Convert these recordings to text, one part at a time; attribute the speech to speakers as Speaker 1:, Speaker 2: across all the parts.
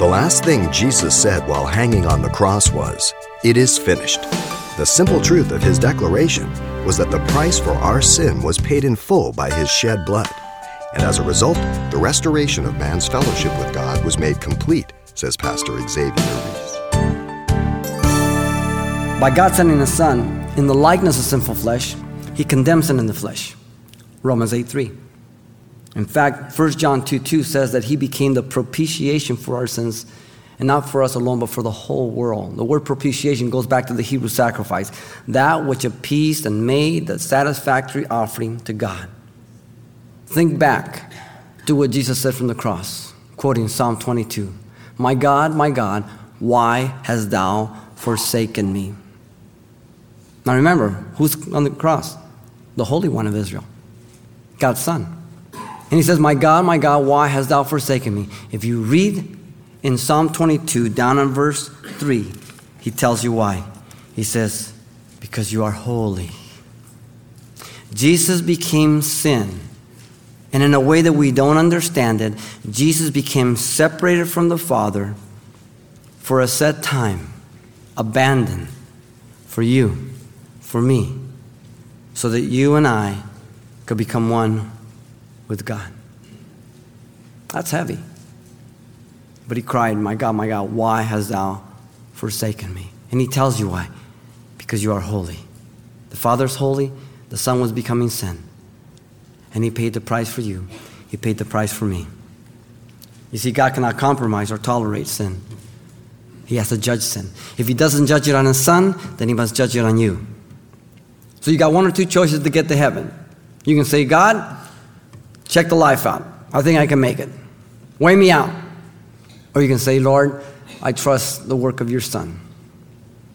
Speaker 1: The last thing Jesus said while hanging on the cross was, It is finished. The simple truth of his declaration was that the price for our sin was paid in full by his shed blood. And as a result, the restoration of man's fellowship with God was made complete, says Pastor Xavier Reese.
Speaker 2: By God sending His Son in the likeness of sinful flesh, He condemns sin in the flesh. Romans 8 3. In fact, 1 John 2 2 says that He became the propitiation for our sins, and not for us alone, but for the whole world. The word propitiation goes back to the Hebrew sacrifice, that which appeased and made the satisfactory offering to God. Think back to what Jesus said from the cross, quoting Psalm 22 My God, my God, why hast thou forsaken me? Now remember, who's on the cross? The Holy One of Israel, God's Son. And he says, My God, my God, why hast thou forsaken me? If you read in Psalm 22, down in verse 3, he tells you why. He says, Because you are holy. Jesus became sin. And in a way that we don't understand it, Jesus became separated from the Father for a set time, abandoned for you for me so that you and I could become one with God. That's heavy. But he cried, My God, my God, why hast thou forsaken me? And he tells you why. Because you are holy. The Father's holy, the Son was becoming sin. And he paid the price for you, he paid the price for me. You see, God cannot compromise or tolerate sin. He has to judge sin. If he doesn't judge it on his son, then he must judge it on you. So you got one or two choices to get to heaven. You can say, God, check the life out. I think I can make it. Weigh me out. Or you can say, Lord, I trust the work of your Son.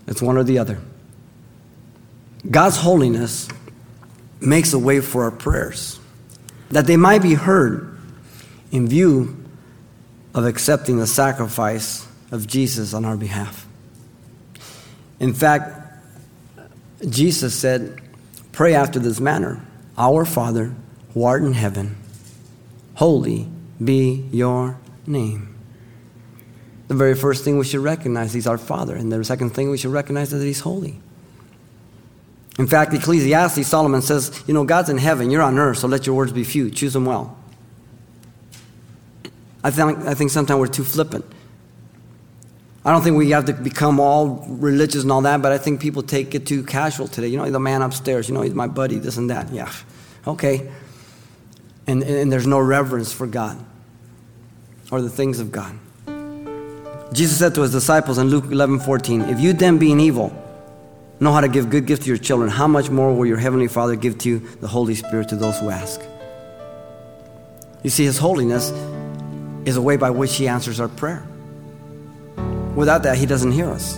Speaker 2: It's one or the other. God's holiness makes a way for our prayers, that they might be heard in view of accepting the sacrifice of Jesus on our behalf. In fact, Jesus said, Pray after this manner Our Father, who art in heaven, holy be your name. The very first thing we should recognize, He's our Father. And the second thing we should recognize is that He's holy. In fact, Ecclesiastes, Solomon says, You know, God's in heaven, you're on earth, so let your words be few. Choose them well. I think, I think sometimes we're too flippant. I don't think we have to become all religious and all that, but I think people take it too casual today. You know, the man upstairs, you know, he's my buddy, this and that. Yeah, okay. And, and there's no reverence for God or the things of God. Jesus said to his disciples in Luke 11 14, If you then, being evil, know how to give good gifts to your children, how much more will your heavenly Father give to you the Holy Spirit to those who ask? You see, His holiness is a way by which He answers our prayer. Without that, He doesn't hear us.